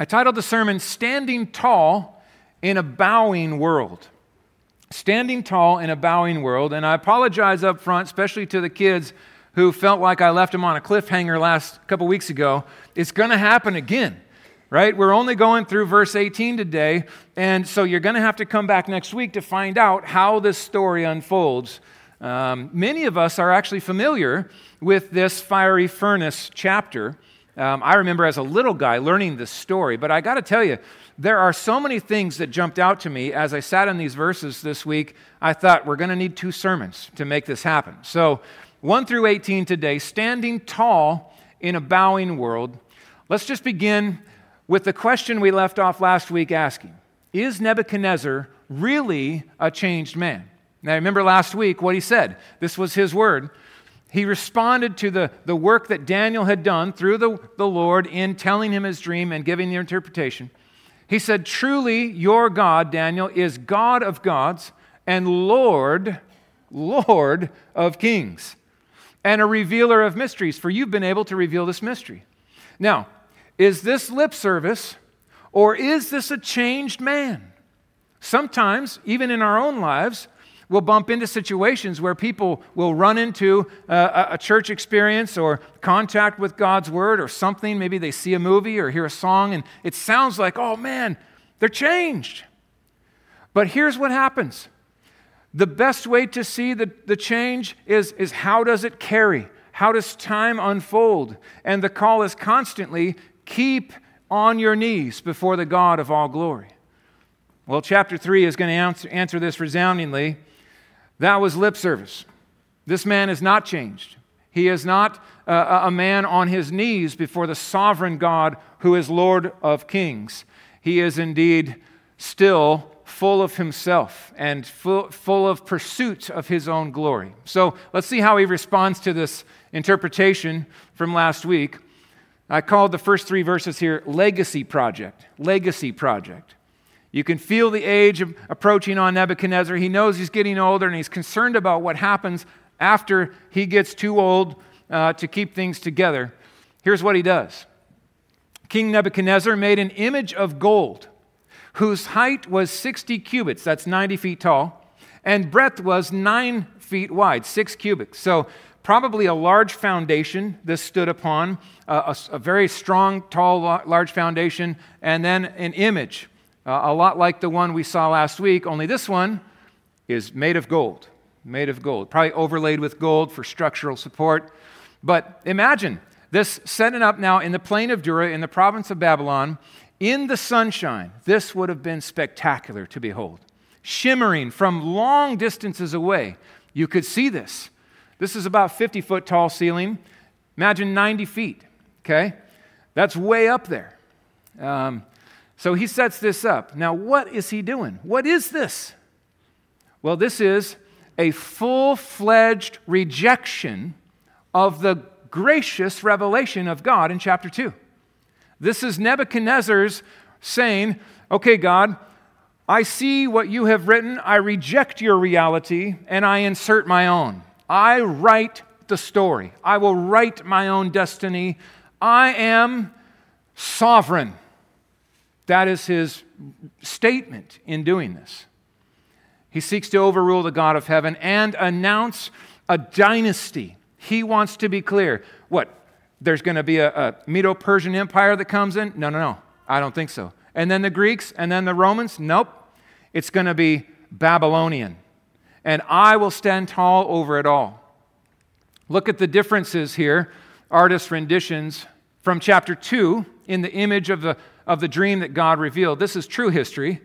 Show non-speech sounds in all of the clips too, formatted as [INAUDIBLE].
I titled the sermon Standing Tall in a Bowing World. Standing tall in a bowing world. And I apologize up front, especially to the kids who felt like I left them on a cliffhanger last couple weeks ago. It's going to happen again, right? We're only going through verse 18 today. And so you're going to have to come back next week to find out how this story unfolds. Um, many of us are actually familiar with this fiery furnace chapter. Um, I remember as a little guy learning this story, but I got to tell you, there are so many things that jumped out to me as I sat on these verses this week. I thought we're going to need two sermons to make this happen. So, 1 through 18 today, standing tall in a bowing world. Let's just begin with the question we left off last week asking Is Nebuchadnezzar really a changed man? Now, remember last week what he said. This was his word he responded to the, the work that Daniel had done through the, the Lord in telling him his dream and giving the interpretation. He said, Truly, your God, Daniel, is God of gods and Lord, Lord of kings, and a revealer of mysteries, for you've been able to reveal this mystery. Now, is this lip service or is this a changed man? Sometimes, even in our own lives, we'll bump into situations where people will run into uh, a, a, church experience or contact with God's word or something. Maybe they see a movie or hear a song and it sounds like, oh man, they're changed. But here's what happens the best way to see the, the change is, is how does it carry? How does time unfold? And the call is constantly keep on your knees before the God of all glory. Well, chapter 3 is going to answer, answer this resoundingly. That was lip service. This man is not changed. He is not uh, a man on his knees before the sovereign God who is Lord of kings. He is indeed still full of himself and full, full of pursuit of his own glory. So let's see how he responds to this interpretation from last week. I called the first three verses here Legacy Project. Legacy Project. You can feel the age approaching on Nebuchadnezzar. He knows he's getting older and he's concerned about what happens after he gets too old uh, to keep things together. Here's what he does King Nebuchadnezzar made an image of gold whose height was 60 cubits, that's 90 feet tall, and breadth was 9 feet wide, 6 cubits. So, probably a large foundation this stood upon, uh, a, a very strong, tall, large foundation, and then an image uh, a lot like the one we saw last week, only this one is made of gold. Made of gold. Probably overlaid with gold for structural support. But imagine this setting up now in the plain of Dura in the province of Babylon in the sunshine. This would have been spectacular to behold. Shimmering from long distances away. You could see this. This is about 50 foot tall ceiling. Imagine 90 feet, okay? That's way up there. Um, so he sets this up. Now, what is he doing? What is this? Well, this is a full fledged rejection of the gracious revelation of God in chapter 2. This is Nebuchadnezzar's saying, Okay, God, I see what you have written, I reject your reality, and I insert my own. I write the story, I will write my own destiny. I am sovereign. That is his statement in doing this. He seeks to overrule the God of heaven and announce a dynasty. He wants to be clear. What? There's going to be a, a Medo Persian Empire that comes in? No, no, no. I don't think so. And then the Greeks and then the Romans? Nope. It's going to be Babylonian. And I will stand tall over it all. Look at the differences here, artist renditions from chapter 2 in the image of the of the dream that God revealed. This is true history.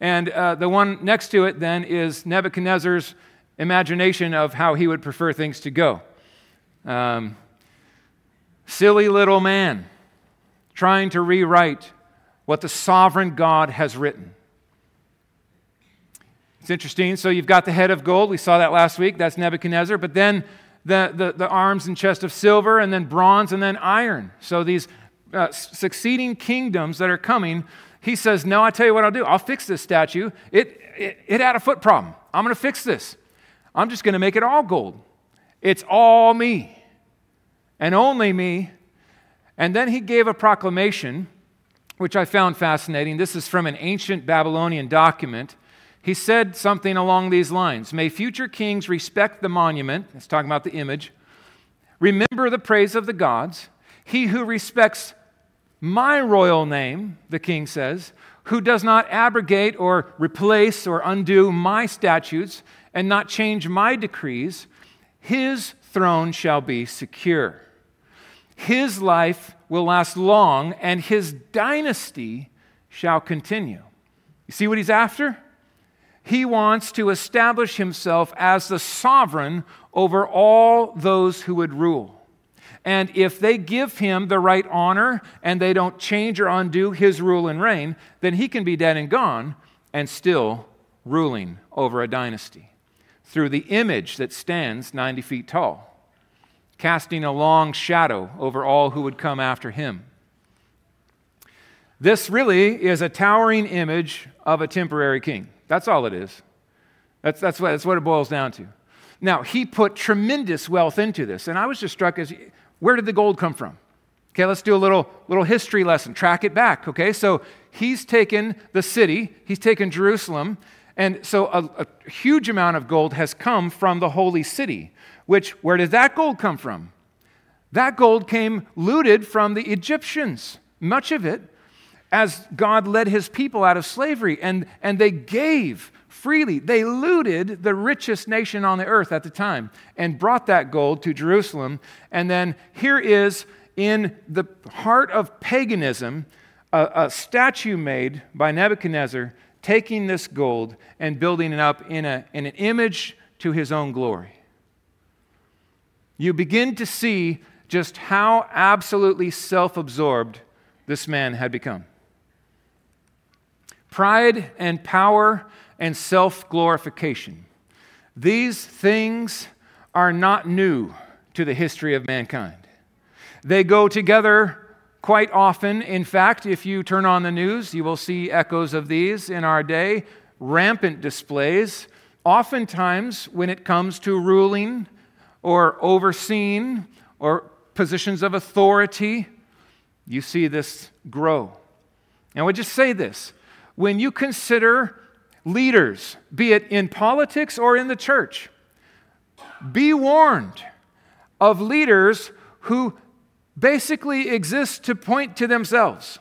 And uh, the one next to it then is Nebuchadnezzar's imagination of how he would prefer things to go. Um, silly little man trying to rewrite what the sovereign God has written. It's interesting. So you've got the head of gold. We saw that last week. That's Nebuchadnezzar. But then the, the, the arms and chest of silver, and then bronze, and then iron. So these uh, succeeding kingdoms that are coming, he says, No, I tell you what I'll do. I'll fix this statue. It, it, it had a foot problem. I'm going to fix this. I'm just going to make it all gold. It's all me and only me. And then he gave a proclamation which I found fascinating. This is from an ancient Babylonian document. He said something along these lines May future kings respect the monument, it's talking about the image, remember the praise of the gods. He who respects my royal name, the king says, who does not abrogate or replace or undo my statutes and not change my decrees, his throne shall be secure. His life will last long, and his dynasty shall continue. You see what he's after? He wants to establish himself as the sovereign over all those who would rule. And if they give him the right honor and they don't change or undo his rule and reign, then he can be dead and gone and still ruling over a dynasty through the image that stands 90 feet tall, casting a long shadow over all who would come after him. This really is a towering image of a temporary king. That's all it is. That's, that's, what, that's what it boils down to. Now, he put tremendous wealth into this, and I was just struck as where did the gold come from? Okay, let's do a little, little history lesson. Track it back, okay? So he's taken the city, he's taken Jerusalem, and so a, a huge amount of gold has come from the holy city, which, where did that gold come from? That gold came looted from the Egyptians, much of it, as God led his people out of slavery, and, and they gave freely. They looted the richest nation on the earth at the time and brought that gold to Jerusalem. And then here is in the heart of paganism a, a statue made by Nebuchadnezzar taking this gold and building it up in, a, in an image to his own glory. You begin to see just how absolutely self absorbed this man had become. Pride and power and self glorification. These things are not new to the history of mankind. They go together quite often. In fact, if you turn on the news, you will see echoes of these in our day rampant displays, oftentimes when it comes to ruling or overseeing or positions of authority. You see this grow. And I would just say this when you consider leaders, be it in politics or in the church, be warned of leaders who basically exist to point to themselves.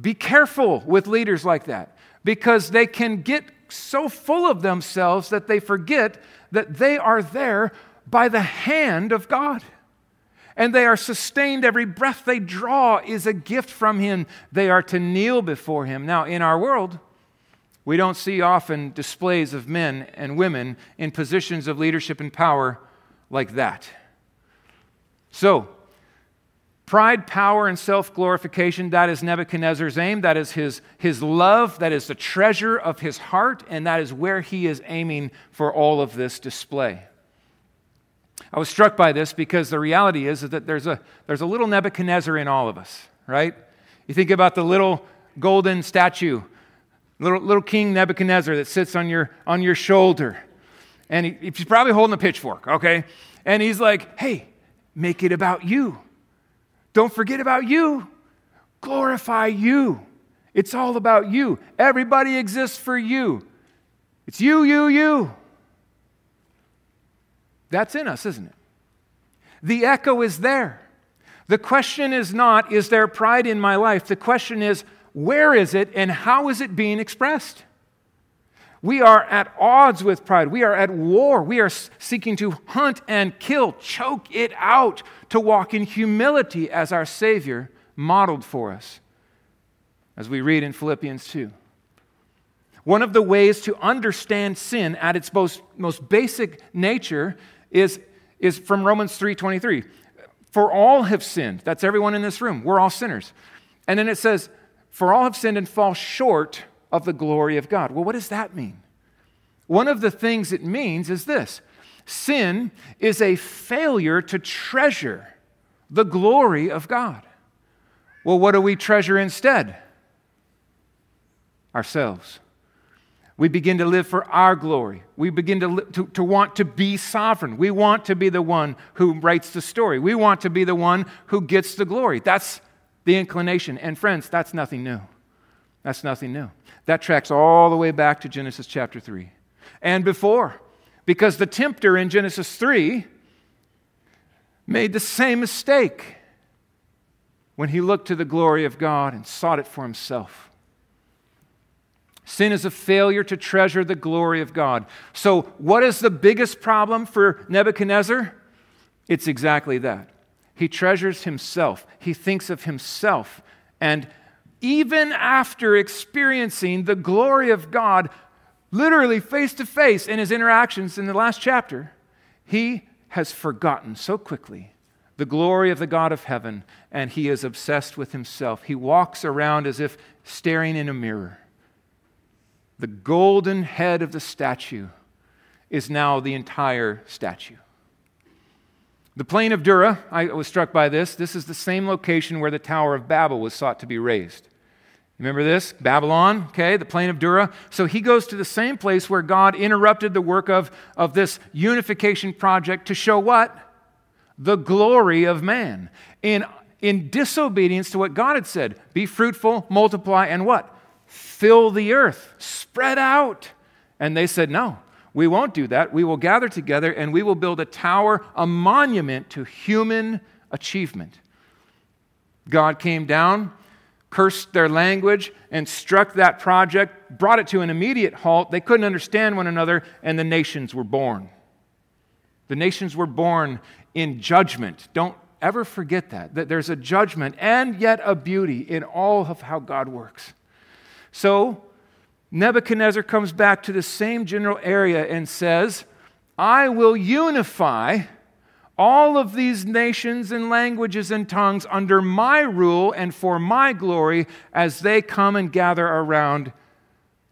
Be careful with leaders like that because they can get so full of themselves that they forget that they are there by the hand of God. And they are sustained. Every breath they draw is a gift from Him. They are to kneel before Him. Now, in our world, we don't see often displays of men and women in positions of leadership and power like that. So, pride, power, and self glorification that is Nebuchadnezzar's aim. That is his, his love. That is the treasure of his heart. And that is where he is aiming for all of this display. I was struck by this because the reality is that there's a, there's a little Nebuchadnezzar in all of us, right? You think about the little golden statue little, little King Nebuchadnezzar that sits on your, on your shoulder. And he, he's probably holding a pitchfork, okay? And he's like, hey, make it about you. Don't forget about you. Glorify you. It's all about you. Everybody exists for you. It's you, you, you. That's in us, isn't it? The echo is there. The question is not, is there pride in my life? The question is, where is it and how is it being expressed? We are at odds with pride. We are at war. We are seeking to hunt and kill, choke it out, to walk in humility as our Savior modeled for us, as we read in Philippians 2. One of the ways to understand sin at its most, most basic nature is, is from Romans 3:23. For all have sinned. That's everyone in this room. We're all sinners. And then it says, for all have sinned and fall short of the glory of God. Well, what does that mean? One of the things it means is this sin is a failure to treasure the glory of God. Well, what do we treasure instead? Ourselves. We begin to live for our glory. We begin to, to, to, want to be sovereign. We want to be the one who writes the story. We want to be the one who gets the glory. That's the inclination. And friends, that's nothing new. That's nothing new. That tracks all the way back to Genesis chapter 3 and before. Because the tempter in Genesis 3 made the same mistake when he looked to the glory of God and sought it for himself. Sin is a failure to treasure the glory of God. So, what is the biggest problem for Nebuchadnezzar? It's exactly that. He treasures himself, he thinks of himself. And even after experiencing the glory of God, literally face to face in his interactions in the last chapter, he has forgotten so quickly the glory of the God of heaven, and he is obsessed with himself. He walks around as if staring in a mirror. The golden head of the statue is now the entire statue. The plain of Dura, I was struck by this. This is the same location where the Tower of Babel was sought to be raised. Remember this? Babylon, okay, the plain of Dura. So he goes to the same place where God interrupted the work of, of this unification project to show what? The glory of man. In, in disobedience to what God had said be fruitful, multiply, and what? Fill the earth, spread out. And they said, No, we won't do that. We will gather together and we will build a tower, a monument to human achievement. God came down, cursed their language, and struck that project, brought it to an immediate halt. They couldn't understand one another, and the nations were born. The nations were born in judgment. Don't ever forget that, that there's a judgment and yet a beauty in all of how God works. So Nebuchadnezzar comes back to the same general area and says, I will unify all of these nations and languages and tongues under my rule and for my glory as they come and gather around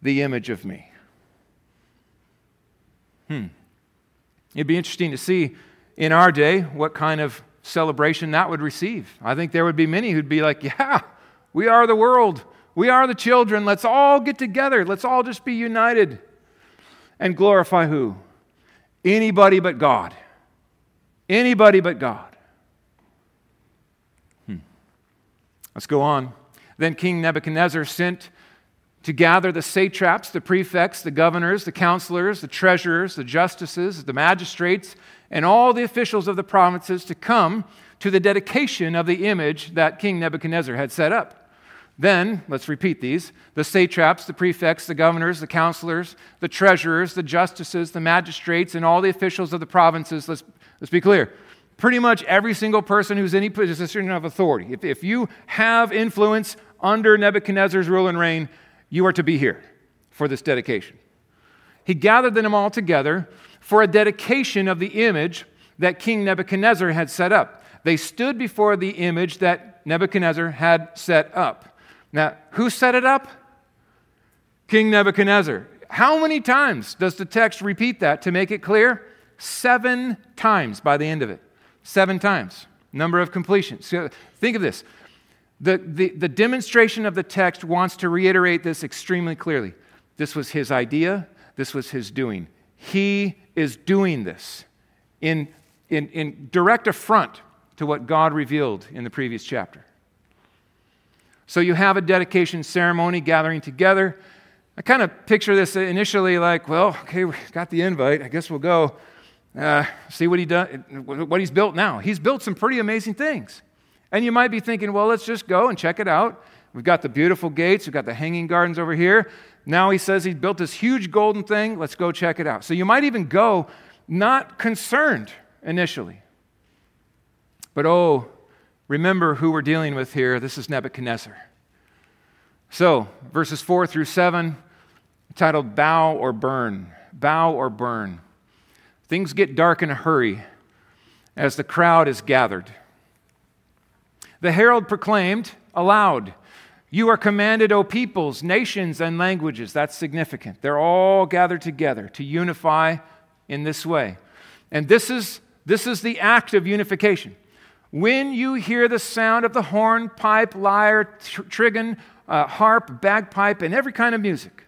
the image of me. Hmm. It'd be interesting to see in our day what kind of celebration that would receive. I think there would be many who'd be like, Yeah, we are the world. We are the children. Let's all get together. Let's all just be united and glorify who? Anybody but God. Anybody but God. Hmm. Let's go on. Then King Nebuchadnezzar sent to gather the satraps, the prefects, the governors, the counselors, the treasurers, the justices, the magistrates, and all the officials of the provinces to come to the dedication of the image that King Nebuchadnezzar had set up. Then, let's repeat these the satraps, the prefects, the governors, the counselors, the treasurers, the justices, the magistrates, and all the officials of the provinces. Let's, let's be clear. Pretty much every single person who's in any position of authority. If, if you have influence under Nebuchadnezzar's rule and reign, you are to be here for this dedication. He gathered them all together for a dedication of the image that King Nebuchadnezzar had set up. They stood before the image that Nebuchadnezzar had set up. Now, who set it up? King Nebuchadnezzar. How many times does the text repeat that to make it clear? Seven times by the end of it. Seven times. Number of completions. So think of this. The, the, the demonstration of the text wants to reiterate this extremely clearly. This was his idea, this was his doing. He is doing this in, in, in direct affront to what God revealed in the previous chapter. So you have a dedication ceremony gathering together. I kind of picture this initially like, well, okay, we got the invite. I guess we'll go uh, see what he does, what he's built now. He's built some pretty amazing things. And you might be thinking, well, let's just go and check it out. We've got the beautiful gates, we've got the hanging gardens over here. Now he says he built this huge golden thing. Let's go check it out. So you might even go not concerned initially. But oh, Remember who we're dealing with here. This is Nebuchadnezzar. So, verses 4 through 7, titled Bow or Burn. Bow or Burn. Things get dark in a hurry as the crowd is gathered. The herald proclaimed aloud, You are commanded, O peoples, nations, and languages. That's significant. They're all gathered together to unify in this way. And this is, this is the act of unification. When you hear the sound of the horn, pipe, lyre, tr- trigon, uh, harp, bagpipe, and every kind of music,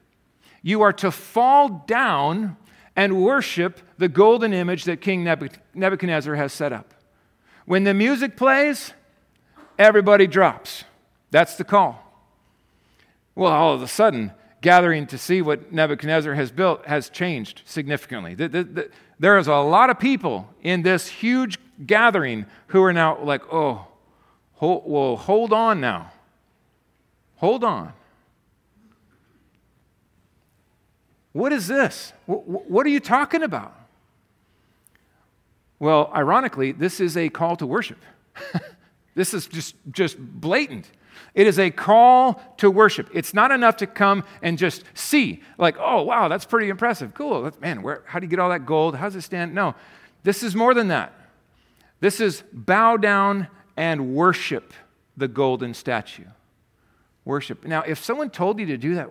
you are to fall down and worship the golden image that King Nebuchadnezzar has set up. When the music plays, everybody drops. That's the call. Well, all of a sudden, gathering to see what Nebuchadnezzar has built has changed significantly. The, the, the, there is a lot of people in this huge gathering who are now like, oh, hold, well, hold on now. Hold on. What is this? What are you talking about? Well, ironically, this is a call to worship. [LAUGHS] this is just, just blatant. It is a call to worship. It's not enough to come and just see, like, oh, wow, that's pretty impressive. Cool. Man, where, how do you get all that gold? How does it stand? No, this is more than that. This is bow down and worship the golden statue. Worship. Now, if someone told you to do that,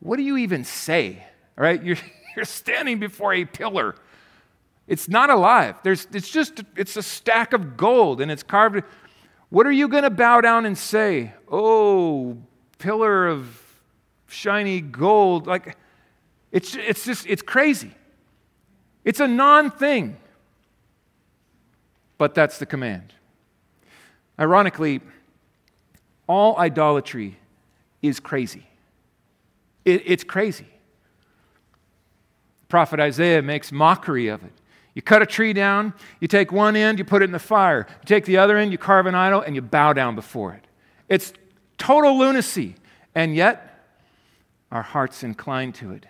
what do you even say? All right? You're, [LAUGHS] you're standing before a pillar. It's not alive. There's, it's just, it's a stack of gold and it's carved. What are you going to bow down and say? Oh, pillar of shiny gold. Like, it's, it's just, it's crazy. It's a non thing. But that's the command. Ironically, all idolatry is crazy. It, it's crazy. Prophet Isaiah makes mockery of it. You cut a tree down, you take one end, you put it in the fire. You take the other end, you carve an idol, and you bow down before it. It's total lunacy. And yet, our heart's incline to it.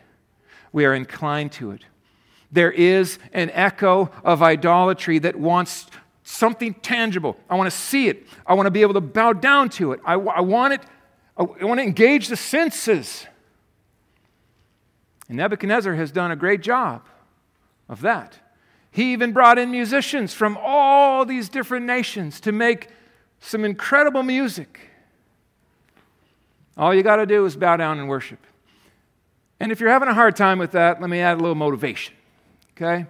We are inclined to it. There is an echo of idolatry that wants something tangible. I want to see it. I want to be able to bow down to it. I, I want it. I want to engage the senses. And Nebuchadnezzar has done a great job of that. He even brought in musicians from all these different nations to make some incredible music. All you got to do is bow down and worship. And if you're having a hard time with that, let me add a little motivation. Okay?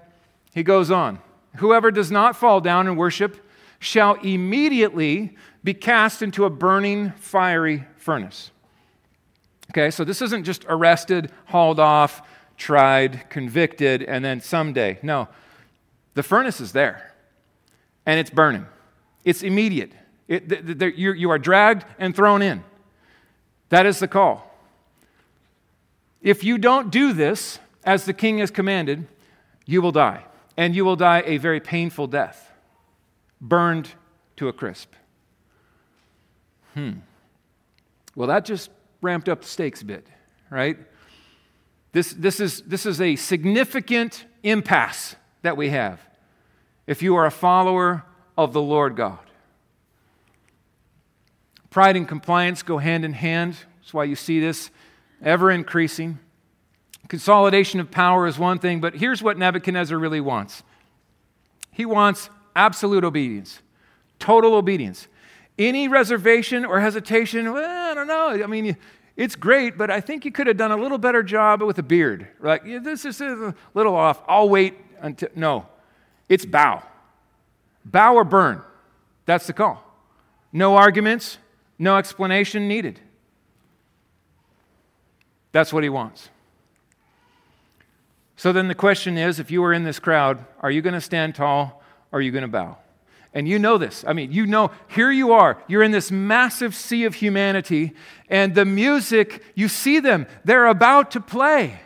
He goes on Whoever does not fall down and worship shall immediately be cast into a burning, fiery furnace. Okay, so this isn't just arrested, hauled off, tried, convicted, and then someday. No, the furnace is there, and it's burning. It's immediate. It, the, you are dragged and thrown in. That is the call. If you don't do this as the king has commanded, you will die. And you will die a very painful death, burned to a crisp. Hmm. Well, that just ramped up the stakes a bit, right? This, this, is, this is a significant impasse that we have if you are a follower of the Lord God. Pride and compliance go hand in hand. That's why you see this ever increasing. Consolidation of power is one thing, but here's what Nebuchadnezzar really wants he wants absolute obedience, total obedience. Any reservation or hesitation, well, I don't know. I mean, it's great, but I think you could have done a little better job with a beard. Like, yeah, this is a little off. I'll wait until. No, it's bow. Bow or burn. That's the call. No arguments, no explanation needed. That's what he wants. So then the question is if you were in this crowd, are you going to stand tall or are you going to bow? And you know this. I mean, you know, here you are. You're in this massive sea of humanity, and the music, you see them. They're about to play.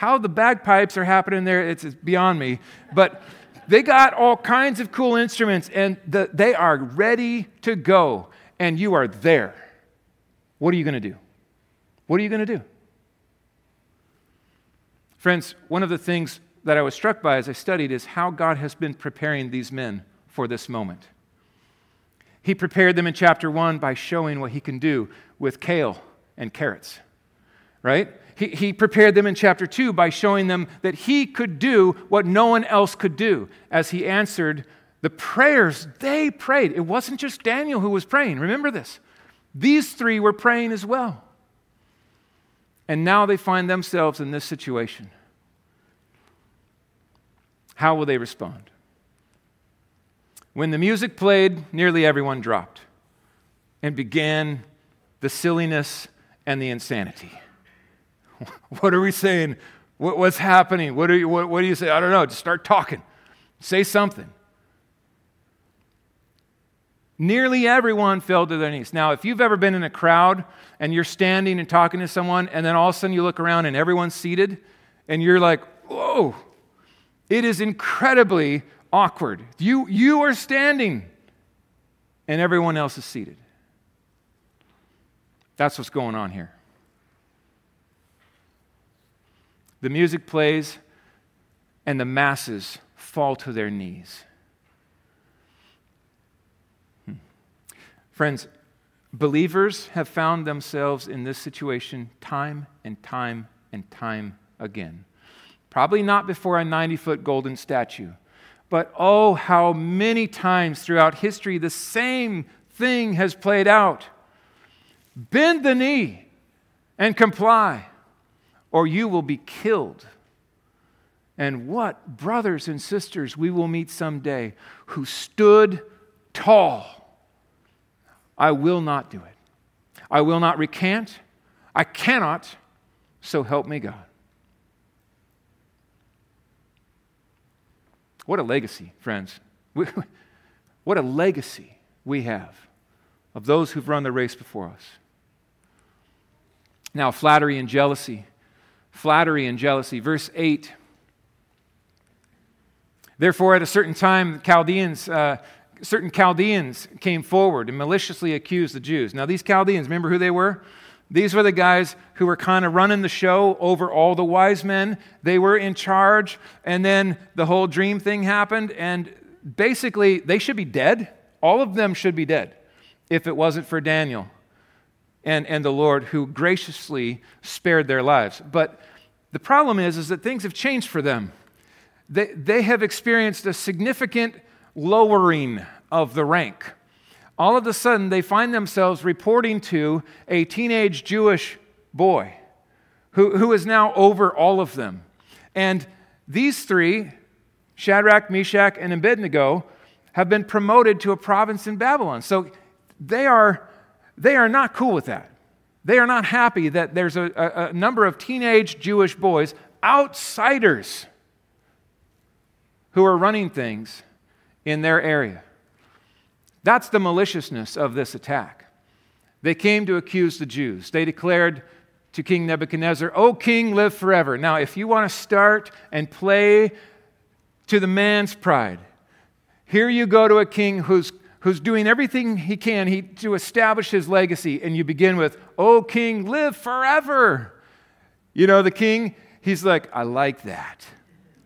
How the bagpipes are happening there, it's, it's beyond me. But they got all kinds of cool instruments, and the, they are ready to go, and you are there. What are you going to do? What are you going to do? Friends, one of the things that I was struck by as I studied is how God has been preparing these men for this moment. He prepared them in chapter one by showing what he can do with kale and carrots, right? He, prepared them in chapter two by showing them that he could do what no one else could do as he answered the prayers they prayed. It wasn't just Daniel who was praying. Remember this. These three were praying as well. And now they find themselves in this situation. How will they respond? When the music played, nearly everyone dropped and began the silliness and the insanity. [LAUGHS] What are we saying? what's happening? What, are you, what, what do you say? I don't know. Just start talking. Say something. Nearly everyone fell to their knees. Now, if you've ever been in a crowd and you're standing and talking to someone, and then all of a sudden you look around and everyone's seated, and you're like, whoa, it is incredibly awkward. You, you are standing, and everyone else is seated. That's what's going on here. The music plays, and the masses fall to their knees. Hmm. Friends, believers have found themselves in this situation time and time and time again. Probably not before a 90 foot golden statue, but oh, how many times throughout history the same thing has played out. Bend the knee and comply, or you will be killed. And what brothers and sisters we will meet someday who stood tall. I will not do it. I will not recant. I cannot, so help me God. What a legacy, friends. [LAUGHS] what a legacy we have of those who've run the race before us. Now, flattery and jealousy. Flattery and jealousy. Verse 8. Therefore, at a certain time, Chaldeans, uh, certain Chaldeans came forward and maliciously accused the Jews. Now, these Chaldeans, remember who they were? These were the guys who were kind of running the show over all the wise men. They were in charge, and then the whole dream thing happened, and basically, they should be dead. All of them should be dead if it wasn't for Daniel and, and the Lord who graciously spared their lives. But the problem is, is that things have changed for them. They, they have experienced a significant lowering of the rank all of a sudden they find themselves reporting to a teenage Jewish boy who, who is now over all of them. And these three, Shadrach, Meshach, and Abednego, have been promoted to a province in Babylon. So they are, they are not cool with that. They are not happy that there's a, a, a number of teenage Jewish boys, outsiders, who are running things in their area. That's the maliciousness of this attack. They came to accuse the Jews. They declared to King Nebuchadnezzar, O king, live forever. Now, if you want to start and play to the man's pride, here you go to a king who's, who's doing everything he can he, to establish his legacy, and you begin with, O king, live forever. You know, the king, he's like, I like that.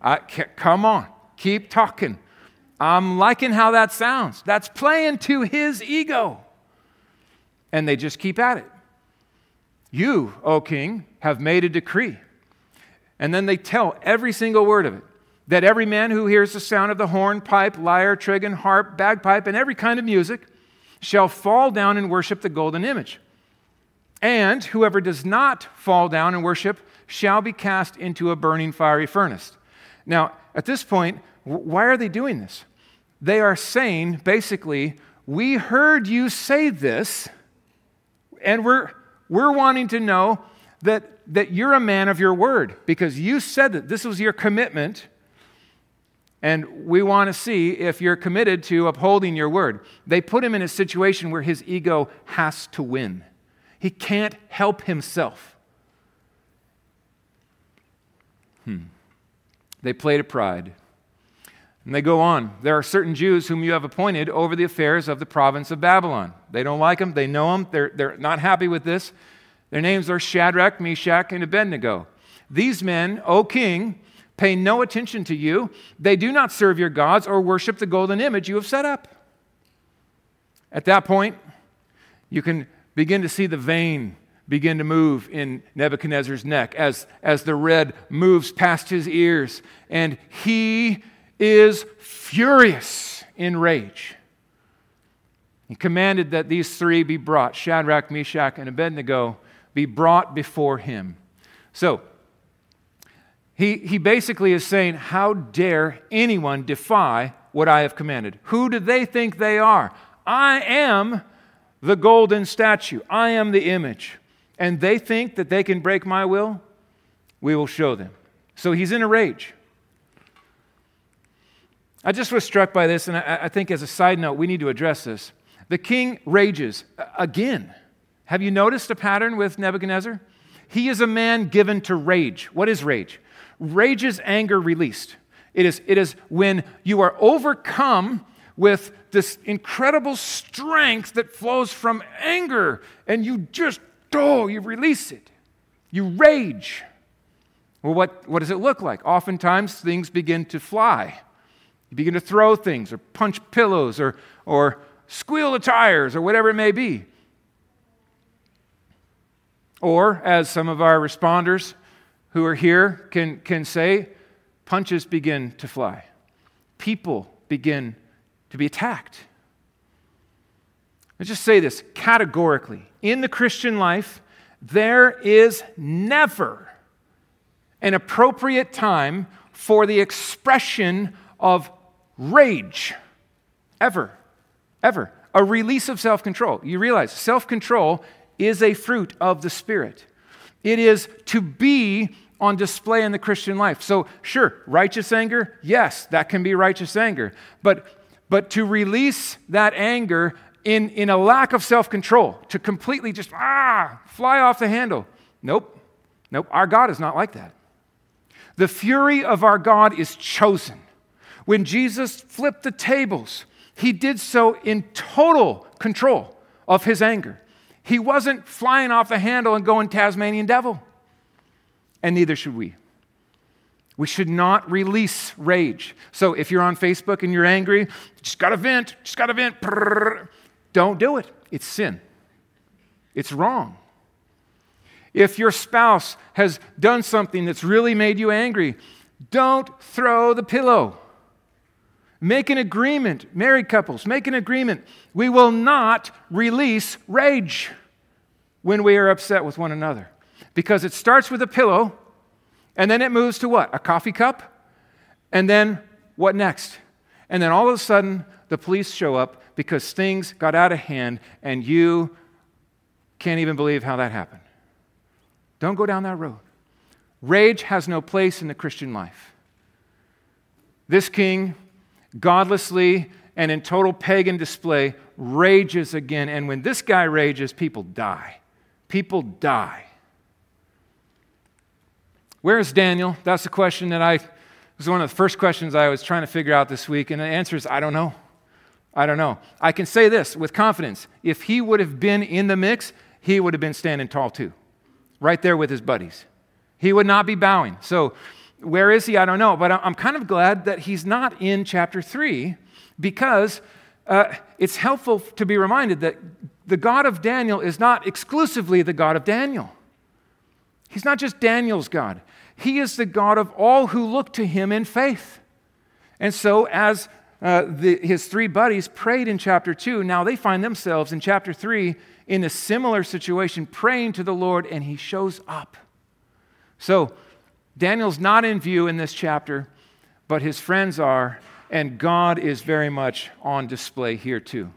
I, come on, keep talking. I'm liking how that sounds. That's playing to his ego. And they just keep at it. You, O king, have made a decree. And then they tell every single word of it that every man who hears the sound of the horn, pipe, lyre, trigon, harp, bagpipe, and every kind of music shall fall down and worship the golden image. And whoever does not fall down and worship shall be cast into a burning fiery furnace. Now, at this point, why are they doing this? They are saying, basically, we heard you say this, and we're, we're wanting to know that, that you're a man of your word because you said that this was your commitment, and we want to see if you're committed to upholding your word. They put him in a situation where his ego has to win, he can't help himself. Hmm. They played to pride. And they go on. There are certain Jews whom you have appointed over the affairs of the province of Babylon. They don't like them, they know them, they're, they're not happy with this. Their names are Shadrach, Meshach, and Abednego. These men, O king, pay no attention to you. They do not serve your gods or worship the golden image you have set up. At that point, you can begin to see the vein begin to move in Nebuchadnezzar's neck as, as the red moves past his ears, and he is furious in rage. He commanded that these three be brought Shadrach, Meshach, and Abednego be brought before him. So, he, he basically is saying, How dare anyone defy what I have commanded? Who do they think they are? I am the golden statue, I am the image. And they think that they can break my will? We will show them. So he's in a rage. I just was struck by this, and I, I think as a side note, we need to address this. The king rages again. Have you noticed a pattern with Nebuchadnezzar? He is a man given to rage. What is rage? Rage is anger released. It is, it is when you are overcome with this incredible strength that flows from anger and you just, oh, you release it. You rage. Well, what, what does it look like? Oftentimes, things begin to fly. You begin to throw things or punch pillows or, or squeal the tires or whatever it may be. Or, as some of our responders who are here can, can say, punches begin to fly. People begin to be attacked. Let's just say this categorically. In the Christian life, there is never an appropriate time for the expression of rage. Ever. Ever. A release of self control. You realize self control is a fruit of the Spirit. It is to be on display in the Christian life. So, sure, righteous anger, yes, that can be righteous anger. But, but to release that anger in, in a lack of self control, to completely just, ah, fly off the handle. Nope. Nope. Our God is not like that. The fury of our God is chosen. When Jesus flipped the tables, he did so in total control of his anger. He wasn't flying off the handle and going Tasmanian devil. And neither should we. We should not release rage. So if you're on Facebook and you're angry, just got to vent, just got to vent. Don't do it. It's sin. It's wrong. If your spouse has done something that's really made you angry, don't throw the pillow. Make an agreement, married couples, make an agreement. We will not release rage when we are upset with one another. Because it starts with a pillow, and then it moves to what? A coffee cup? And then what next? And then all of a sudden, the police show up because things got out of hand, and you can't even believe how that happened. Don't go down that road. Rage has no place in the Christian life. This king, godlessly and in total pagan display, rages again. And when this guy rages, people die. People die. Where is Daniel? That's the question that I was one of the first questions I was trying to figure out this week. And the answer is I don't know. I don't know. I can say this with confidence. If he would have been in the mix, he would have been standing tall too right there with his buddies. He would not be bowing. So, where is he? I don't know. But I'm kind of glad that he's not in chapter 3 because uh, it's helpful to be reminded that the God of Daniel is not exclusively the God of Daniel. He's not just Daniel's God, He is the God of all who look to Him in faith. And so, as uh, the, his three buddies prayed in chapter 2, now they find themselves in chapter 3 in a similar situation, praying to the Lord, and he shows up. So, Daniel's not in view in this chapter, but his friends are, and God is very much on display here too.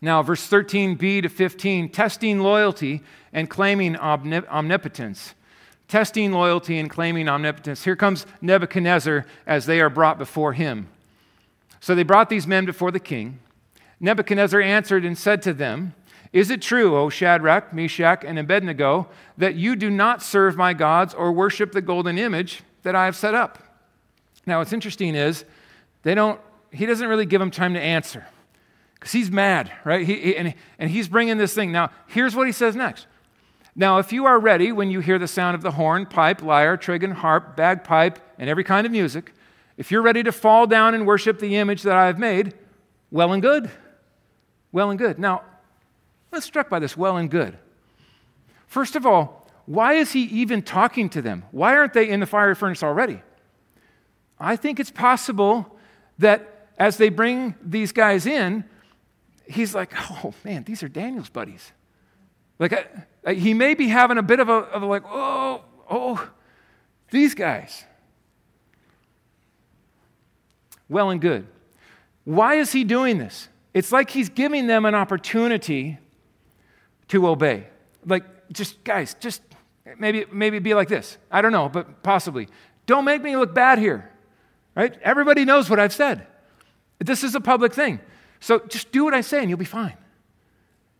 Now, verse 13b to 15 testing loyalty and claiming omnipotence. Testing loyalty and claiming omnipotence. Here comes Nebuchadnezzar as they are brought before him. So they brought these men before the king. Nebuchadnezzar answered and said to them, is it true, O Shadrach, Meshach, and Abednego, that you do not serve my gods or worship the golden image that I have set up? Now, what's interesting is they don't, he doesn't really give them time to answer because he's mad, right? He, and, and he's bringing this thing. Now, here's what he says next. Now, if you are ready when you hear the sound of the horn, pipe, lyre, trigon, harp, bagpipe, and every kind of music, if you're ready to fall down and worship the image that I have made, well and good. Well and good. Now, was struck by this well and good. First of all, why is he even talking to them? Why aren't they in the fiery furnace already? I think it's possible that as they bring these guys in, he's like, oh man, these are Daniel's buddies. Like, I, I, he may be having a bit of a, of a like, oh, oh, these guys. Well and good. Why is he doing this? It's like he's giving them an opportunity to obey. Like, just, guys, just maybe, maybe be like this. I don't know, but possibly. Don't make me look bad here, right? Everybody knows what I've said. This is a public thing. So just do what I say and you'll be fine.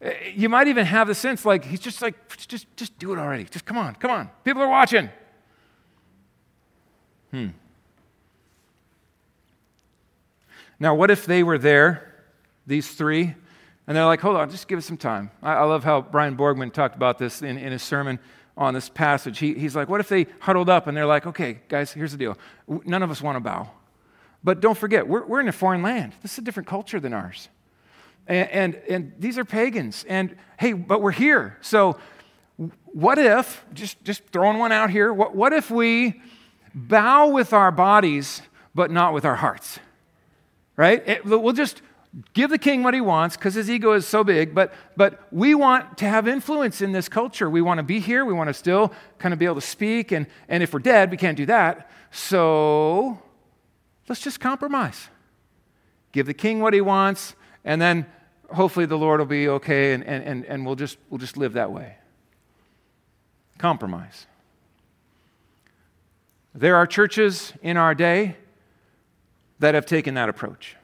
Uh, you might even have the sense like he's just like, just, just do it already. Just come on, come on. People are watching. Hmm. Now, what if they were there, these three, and they're like, hold on, just give us some time. I, I love how Brian Borgman talked about this in, in his sermon on this passage. He, he's like, what if they huddled up and they're like, okay, guys, here's the deal. None of us want to bow. But don't forget, we're, we're in a foreign land. This is a different culture than ours. And, and, and these are pagans. And hey, but we're here. So what if, just, just throwing one out here, what, what if we bow with our bodies, but not with our hearts? Right? It, we'll just give the king what he wants because his ego is so big, but, but we want to have influence in this culture. We want to be here. We want to still kind of be able to speak. And, and if we're dead, we can't do that. So let's just compromise. Give the king what he wants, and then hopefully the Lord will be okay, and, and, and, and we'll, just, we'll just live that way. Compromise. There are churches in our day that have taken that approach.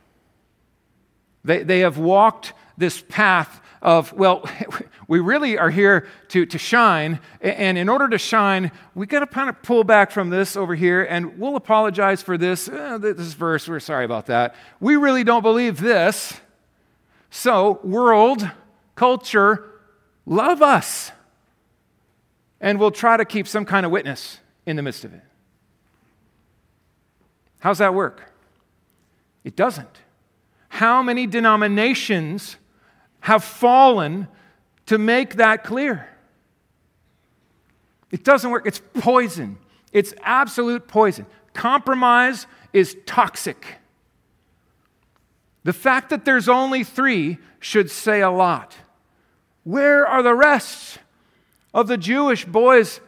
They, they have walked this path of, well, [LAUGHS] we really are here to, to shine. And in order to shine, we got to kind of pull back from this over here, and we'll apologize for this. Eh, this verse, we're sorry about that. We really don't believe this. So, world, culture, love us. And we'll try to keep some kind of witness in the midst of it. How's that work? It doesn't how many denominations have fallen to make that clear. It doesn't work. It's poison. It's absolute poison. Compromise is toxic. The fact that there's only three should say a lot. Where are the rest of the Jewish boys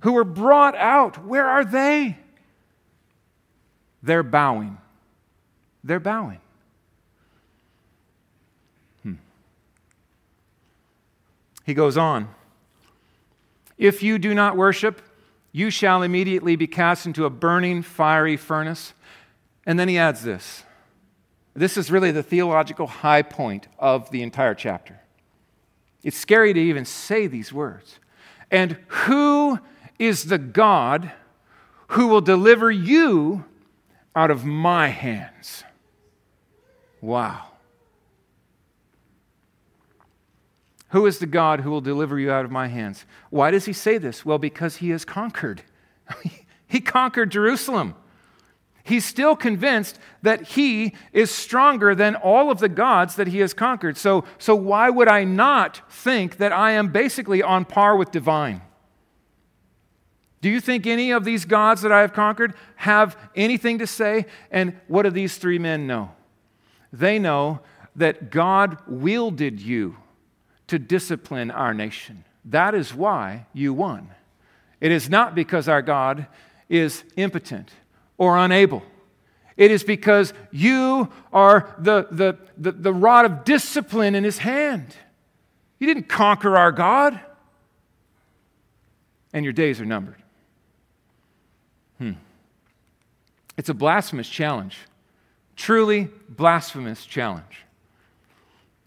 who were brought out? Where are they? They're bowing. They're bowing. Hmm. He goes on If you do not worship, you shall immediately be cast into a burning, fiery furnace. And then he adds this. This is really the theological high point of the entire chapter. It's scary to even say these words. And who is the God who will deliver you out of my hands? Wow. Who is the God who will deliver you out of my hands? Why does he say this? Well, because he has conquered. [LAUGHS] he conquered Jerusalem. He's still convinced that he is stronger than all of the gods that he has conquered. So, so why would I not think that I am basically on par with divine? Do you think any of these gods that I have conquered have anything to say? And what do these three men know? They know that God wielded you to discipline our nation. That is why you won. It is not because our God is impotent or unable. It is because you are the, the, the, the, rod of discipline in his hand. You didn't conquer our God, and your days are numbered. Hmm. It's a blasphemous challenge, truly blasphemous challenge.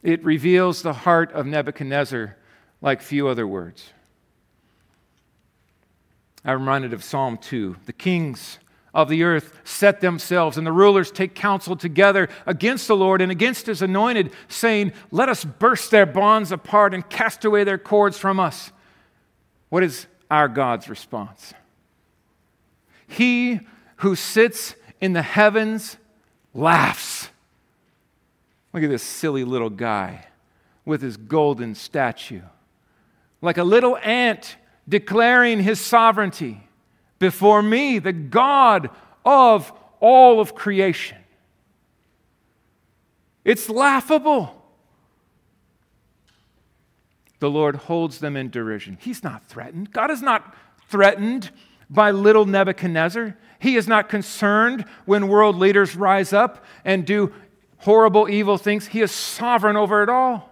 It reveals the heart of Nebuchadnezzar like few other words. I'm reminded of Psalm 2. The kings of the earth set themselves, and the rulers take counsel together against the Lord and against his anointed, saying, Let us burst their bonds apart and cast away their cords from us. What is our God's response? He who sits in the heavens laughs. Look at this silly little guy with his golden statue. Like a little ant declaring his sovereignty before me, the God of all of creation. It's laughable. The Lord holds them in derision. He's not threatened. God is not threatened by little Nebuchadnezzar. He is not concerned when world leaders rise up and do horrible, evil things. He is sovereign over it all.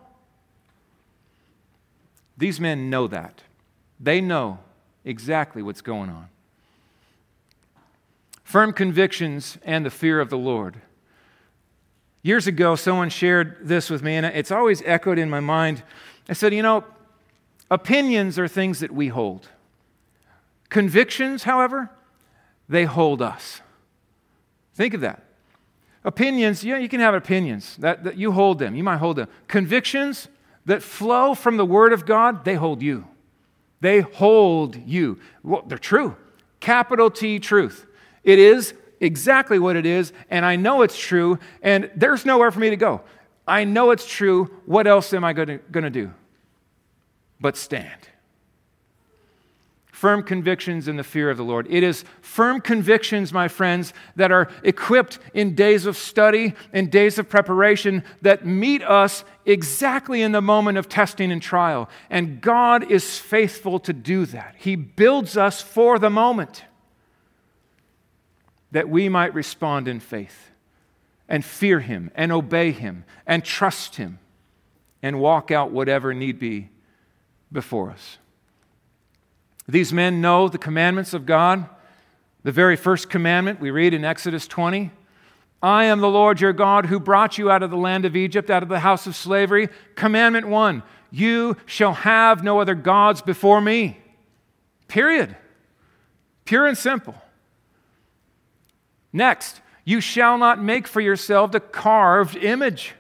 These men know that. They know exactly what's going on. Firm convictions and the fear of the Lord. Years ago, someone shared this with me, and it's always echoed in my mind. I said, You know, opinions are things that we hold. Convictions, however, they hold us. Think of that. Opinions, yeah, you can have opinions. That, that you hold them. You might hold them. Convictions that flow from the Word of God, they hold you. They hold you. Well, they're true. Capital T truth. It is exactly what it is, and I know it's true, and there's nowhere for me to go. I know it's true. What else am I going to do? But stand. Firm convictions in the fear of the Lord. It is firm convictions, my friends, that are equipped in days of study and days of preparation that meet us exactly in the moment of testing and trial. And God is faithful to do that. He builds us for the moment that we might respond in faith and fear Him and obey Him and trust Him and walk out whatever need be before us. These men know the commandments of God. The very first commandment we read in Exodus 20 I am the Lord your God who brought you out of the land of Egypt, out of the house of slavery. Commandment one You shall have no other gods before me. Period. Pure and simple. Next, you shall not make for yourself a carved image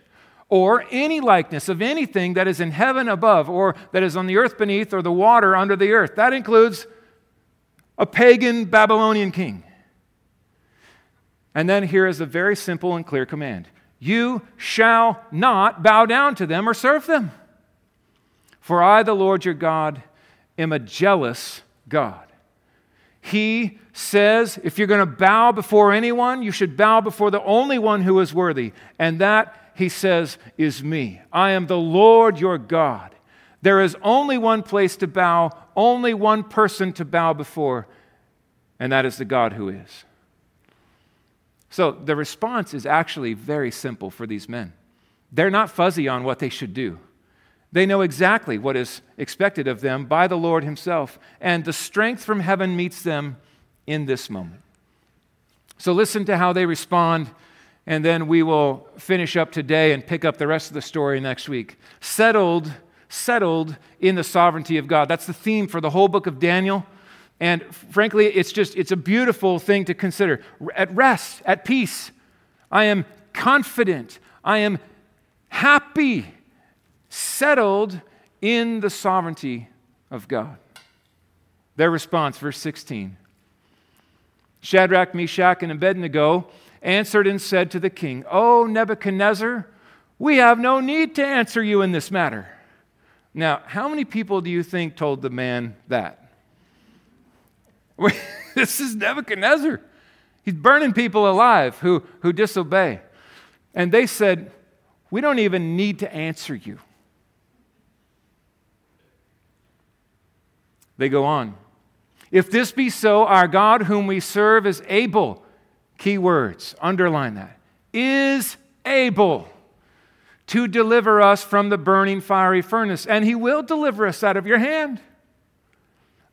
or any likeness of anything that is in heaven above, or that is on the earth beneath, or the water under the earth. That includes a pagan Babylonian king. And then here is a very simple and clear command You shall not bow down to them or serve them. For I, the Lord your God, am a jealous God. He says if you're going to bow before anyone, you should bow before the only one who is worthy, and that, he says, is me. I am the Lord your God. There is only one place to bow, only one person to bow before, and that is the God who is. So the response is actually very simple for these men. They're not fuzzy on what they should do. They know exactly what is expected of them by the Lord Himself, and the strength from heaven meets them in this moment. So listen to how they respond, and then we will finish up today and pick up the rest of the story next week. Settled, settled in the sovereignty of God. That's the theme for the whole book of Daniel. And frankly, it's just, it's a beautiful thing to consider. At rest, at peace, I am confident, I am happy, settled in the sovereignty of God. Their response, verse 16 Shadrach, Meshach, and Abednego answered and said to the king, O Nebuchadnezzar, we have no need to answer you in this matter. Now, how many people do you think told the man that? [LAUGHS] this is Nebuchadnezzar. He's burning people alive who, who disobey. And they said, We don't even need to answer you. They go on. If this be so, our God, whom we serve, is able, key words, underline that, is able to deliver us from the burning fiery furnace, and he will deliver us out of your hand.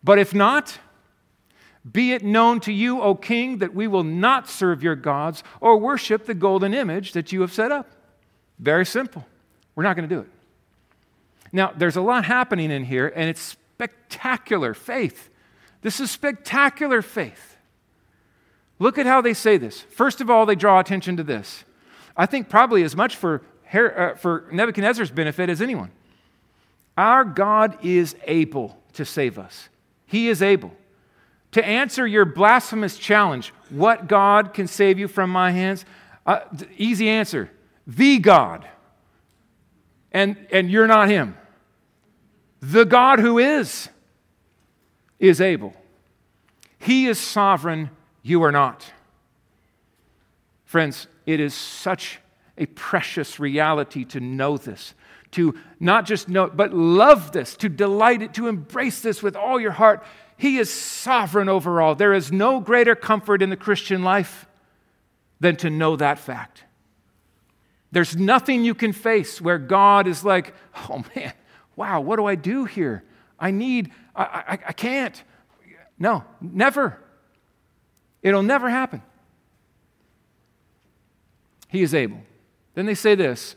But if not, be it known to you, O king, that we will not serve your gods or worship the golden image that you have set up. Very simple. We're not going to do it. Now, there's a lot happening in here, and it's spectacular faith. This is spectacular faith. Look at how they say this. First of all, they draw attention to this. I think probably as much for, uh, for Nebuchadnezzar's benefit as anyone. Our God is able to save us. He is able. To answer your blasphemous challenge, what God can save you from my hands? Uh, easy answer the God. And, and you're not Him. The God who is is able. He is sovereign, you are not. Friends, it is such a precious reality to know this, to not just know, but love this, to delight it, to embrace this with all your heart. He is sovereign over all. There is no greater comfort in the Christian life than to know that fact. There's nothing you can face where God is like, oh man, wow, what do I do here? I need, I, I, I can't. No, never. It'll never happen. He is able. then they say this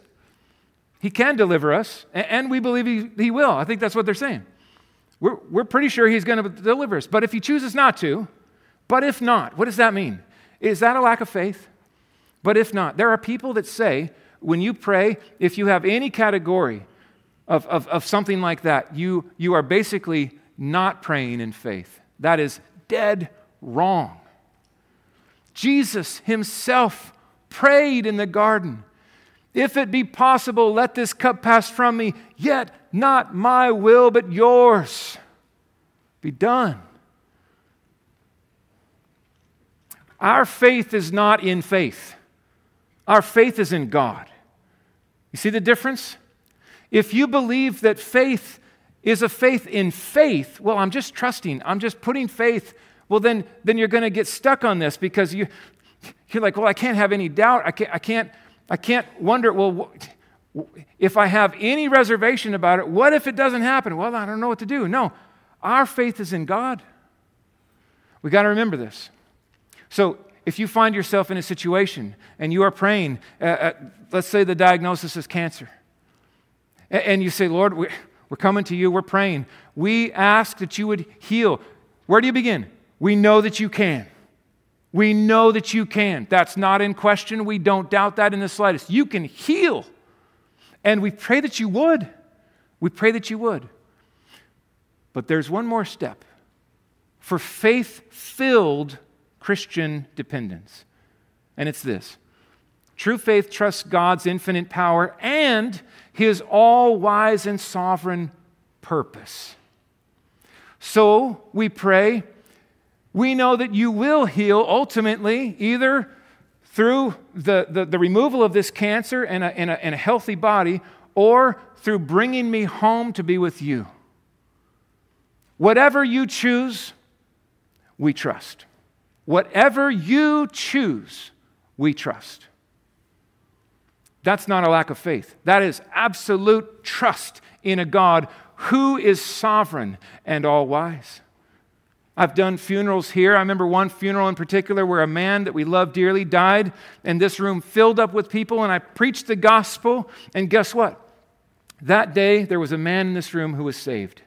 He can deliver us, and we believe He, he will. I think that's what they're saying. We're, we're pretty sure He's going to deliver us. But if He chooses not to, but if not, what does that mean? Is that a lack of faith? But if not, there are people that say, when you pray, if you have any category of, of, of something like that, you, you are basically not praying in faith. That is dead wrong. Jesus himself prayed in the garden If it be possible, let this cup pass from me, yet not my will, but yours be done. Our faith is not in faith, our faith is in God. You see the difference? If you believe that faith is a faith in faith, well, I'm just trusting, I'm just putting faith, well, then, then you're going to get stuck on this because you, you're like, well, I can't have any doubt. I can't, I can't, I can't wonder, well, if I have any reservation about it, what if it doesn't happen? Well, I don't know what to do. No, our faith is in God. We got to remember this. So, if you find yourself in a situation and you are praying, uh, uh, let's say the diagnosis is cancer, and, you say, Lord, we're coming to you, we're praying. We ask that you would heal. Where do you begin? We know that you can. We know that you can. That's not in question. We don't doubt that in the slightest. You can heal. And we pray that you would. We pray that you would. But there's one more step for faith filled Christian dependence. And it's this true faith trusts God's infinite power and his all wise and sovereign purpose. So we pray, we know that you will heal ultimately, either through the, the, the removal of this cancer and a, and, a, and a healthy body, or through bringing me home to be with you. Whatever you choose, we trust. Whatever you choose, we trust. That's not a lack of faith. That is absolute trust in a God who is sovereign and all wise. I've done funerals here. I remember one funeral in particular where a man that we love dearly died, and this room filled up with people, and I preached the gospel. And guess what? That day, there was a man in this room who was saved.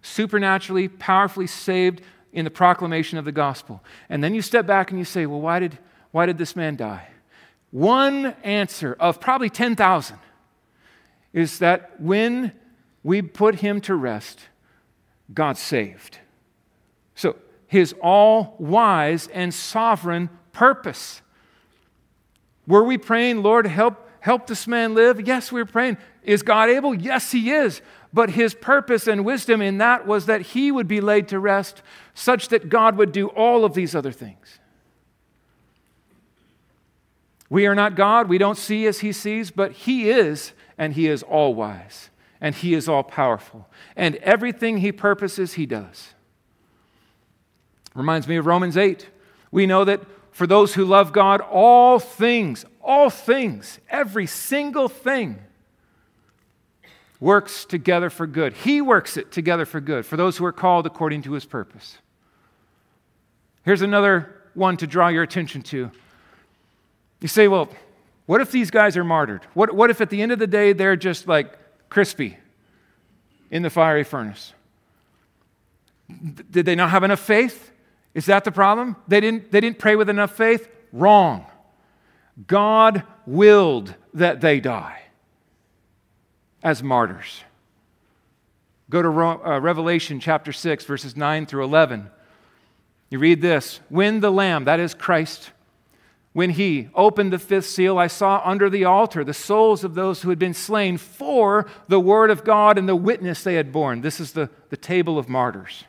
Supernaturally, powerfully saved in the proclamation of the gospel. And then you step back and you say, well, why did, why did this man die? One answer of probably 10,000 is that when we put him to rest, God saved. So, his all wise and sovereign purpose. Were we praying, Lord, help, help this man live? Yes, we were praying. Is God able? Yes, he is. But his purpose and wisdom in that was that he would be laid to rest, such that God would do all of these other things. We are not God. We don't see as he sees, but he is, and he is all wise, and he is all powerful. And everything he purposes, he does. Reminds me of Romans 8. We know that for those who love God, all things, all things, every single thing works together for good. He works it together for good for those who are called according to his purpose. Here's another one to draw your attention to. You say, well, what if these guys are martyred? What, what if at the end of the day they're just like crispy in the fiery furnace? Did they not have enough faith? Is that the problem? They didn't, they didn't pray with enough faith? Wrong. God willed that they die as martyrs. Go to uh, Revelation chapter 6, verses 9 through 11. You read this When the Lamb, that is Christ, when he opened the fifth seal, I saw under the altar the souls of those who had been slain for the word of God and the witness they had borne. This is the, the table of martyrs.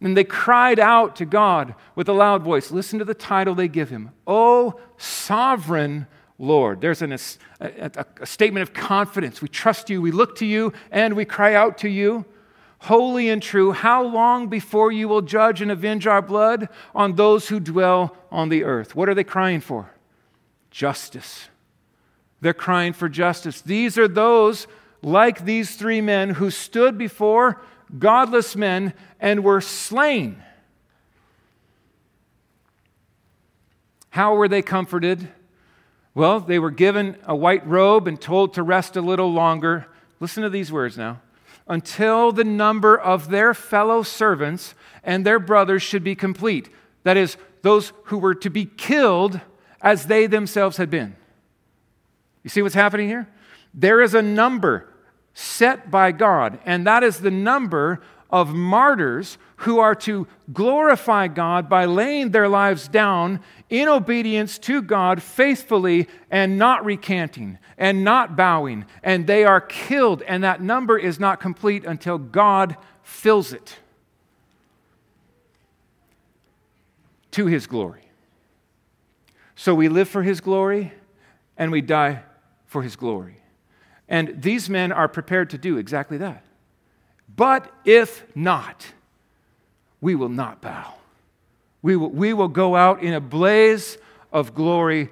And they cried out to God with a loud voice. Listen to the title they give him O sovereign Lord. There's an, a, a, a statement of confidence. We trust you, we look to you, and we cry out to you. Holy and true, how long before you will judge and avenge our blood on those who dwell on the earth? What are they crying for? Justice. They're crying for justice. These are those, like these three men, who stood before godless men and were slain. How were they comforted? Well, they were given a white robe and told to rest a little longer. Listen to these words now. Until the number of their fellow servants and their brothers should be complete. That is, those who were to be killed as they themselves had been. You see what's happening here? There is a number set by God, and that is the number of martyrs who are to glorify God by laying their lives down in obedience to God faithfully and not recanting and not bowing. And they are killed, and that number is not complete until God fills it to his glory. So we live for his glory and we die for his glory. And these men are prepared to do exactly that. But if not, we will not bow. We will, we will go out in a blaze of glory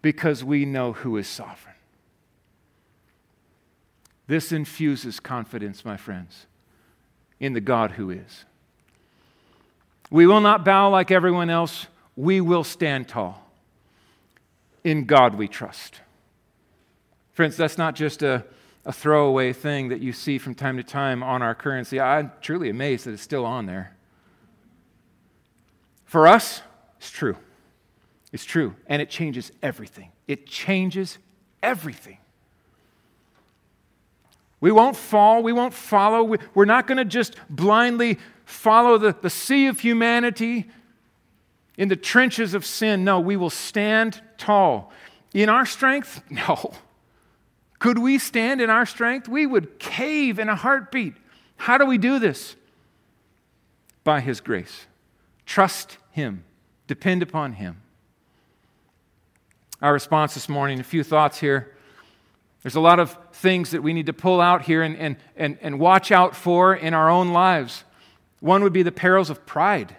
because we know who is sovereign. This infuses confidence, my friends, in the God who is. We will not bow like everyone else. We will stand tall. In God we trust. Friends, that's not just a, a throwaway thing that you see from time to time on our currency. I'm truly amazed that it's still on there. For us, it's true. It's true. And it changes everything. It changes everything. We won't fall. We won't follow. We're not going to just blindly follow the, the sea of humanity in the trenches of sin. No, we will stand tall. In our strength? [LAUGHS] No. Could we stand in our strength? We would cave in a heartbeat. How do we do this? By His grace. Trust Him, depend upon Him. Our response this morning, a few thoughts here. There's a lot of things that we need to pull out here and, and, and, and watch out for in our own lives. One would be the perils of pride.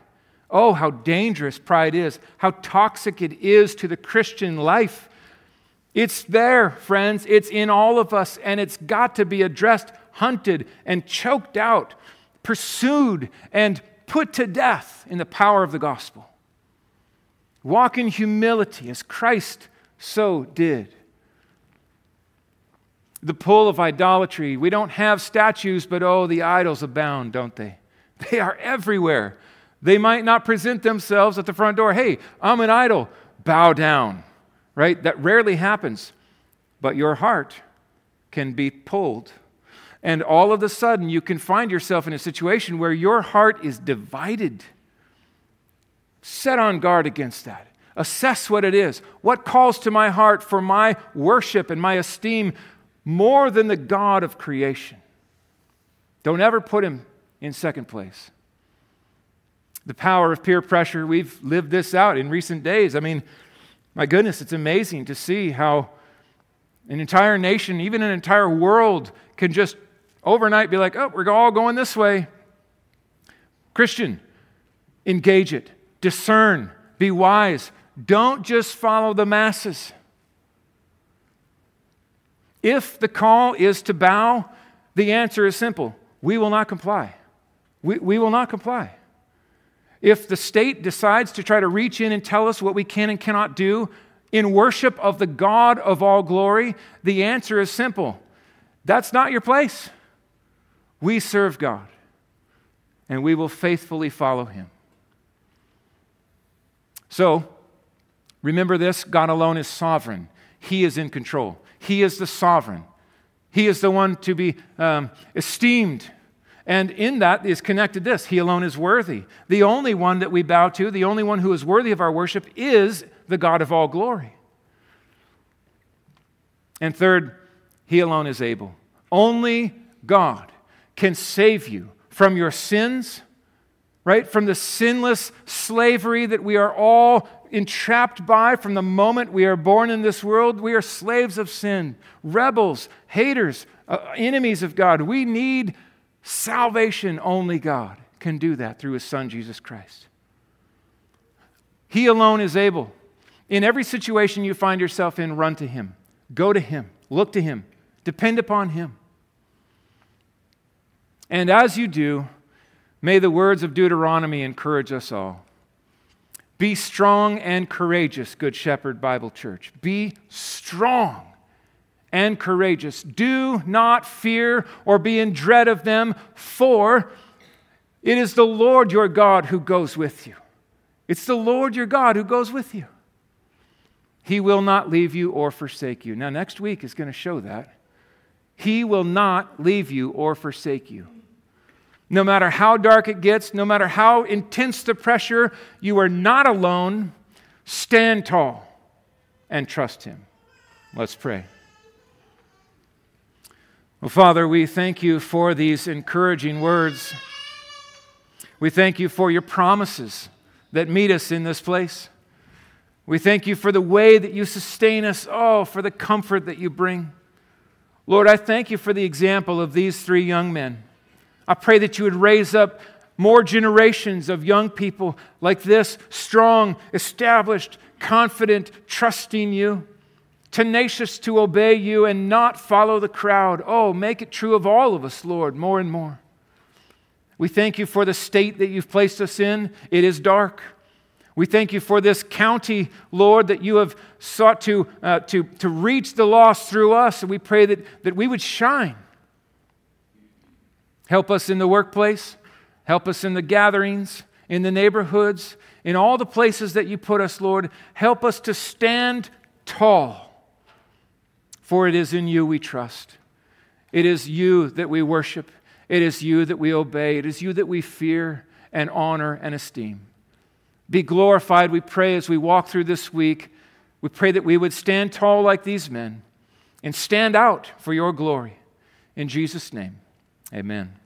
Oh, how dangerous pride is, how toxic it is to the Christian life. It's there, friends. It's in all of us, and it's got to be addressed, hunted, and choked out, pursued, and put to death in the power of the gospel. Walk in humility as Christ so did. The pull of idolatry. We don't have statues, but oh, the idols abound, don't they? [LAUGHS] They are everywhere. They might not present themselves at the front door. Hey, I'm an idol. Bow down right? That rarely happens. But your heart can be pulled. And all of a sudden, you can find yourself in a situation where your heart is divided. Set on guard against that. Assess what it is. What calls to my heart for my worship and my esteem more than the God of creation? Don't ever put him in second place. The power of peer pressure, we've lived this out in recent days. I mean, my goodness, it's amazing to see how an entire nation, even an entire world, can just overnight be like, oh, we're all going this way. Christian, engage it, discern, be wise. Don't just follow the masses. If the call is to bow, the answer is simple we will not comply. We, we will not comply. If the state decides to try to reach in and tell us what we can and cannot do in worship of the God of all glory, the answer is simple that's not your place. We serve God, and we will faithfully follow Him. So, remember this God alone is sovereign, He is in control, He is the sovereign. He is the one to be um, esteemed and in that is connected this He alone is worthy. The only one that we bow to, the only one who is worthy of our worship, is the God of all glory. And third, He alone is able. Only God can save you from your sins, right? From the sinless slavery that we are all entrapped by from the moment we are born in this world. We are slaves of sin, rebels, haters, uh, enemies of God. We need Salvation, only God can do that through his son, Jesus Christ. He alone is able. In every situation you find yourself in, run to him. Go to him. Look to him. Depend upon him. And as you do, may the words of Deuteronomy encourage us all. Be strong and courageous, Good Shepherd Bible Church. Be strong and courageous. Do not fear or be in dread of them, for it is the Lord your God who goes with you. It's the Lord your God who goes with you. He will not leave you or forsake you. Now, next week is going to show that. He will not leave you or forsake you. No matter how dark it gets, no matter how intense the pressure, you are not alone. Stand tall and trust Him. Let's pray. Well, Father, we thank you for these encouraging words. We thank you for your promises that meet us in this place. We thank you for the way that you sustain us. Oh, for the comfort that you bring. Lord, I thank you for the example of these three young men. I pray that you would raise up more generations of young people like this, strong, established, confident, trusting you, tenacious to obey you and not follow the crowd. Oh, make it true of all of us, Lord, more and more. We thank you for the state that you've placed us in. It is dark. We thank you for this county, Lord, that you have sought to, uh, to, to reach the lost through us. And we pray that, that we would shine. Help us in the workplace, help us in the gatherings, in the neighborhoods, in all the places that you put us, Lord. Help us to stand tall, for it is in you we trust. It is you that we worship. It is you that we obey. It is you that we fear and honor and esteem. Be glorified, we pray, as we walk through this week. We pray that we would stand tall like these men and stand out for your glory. In Jesus' name, amen.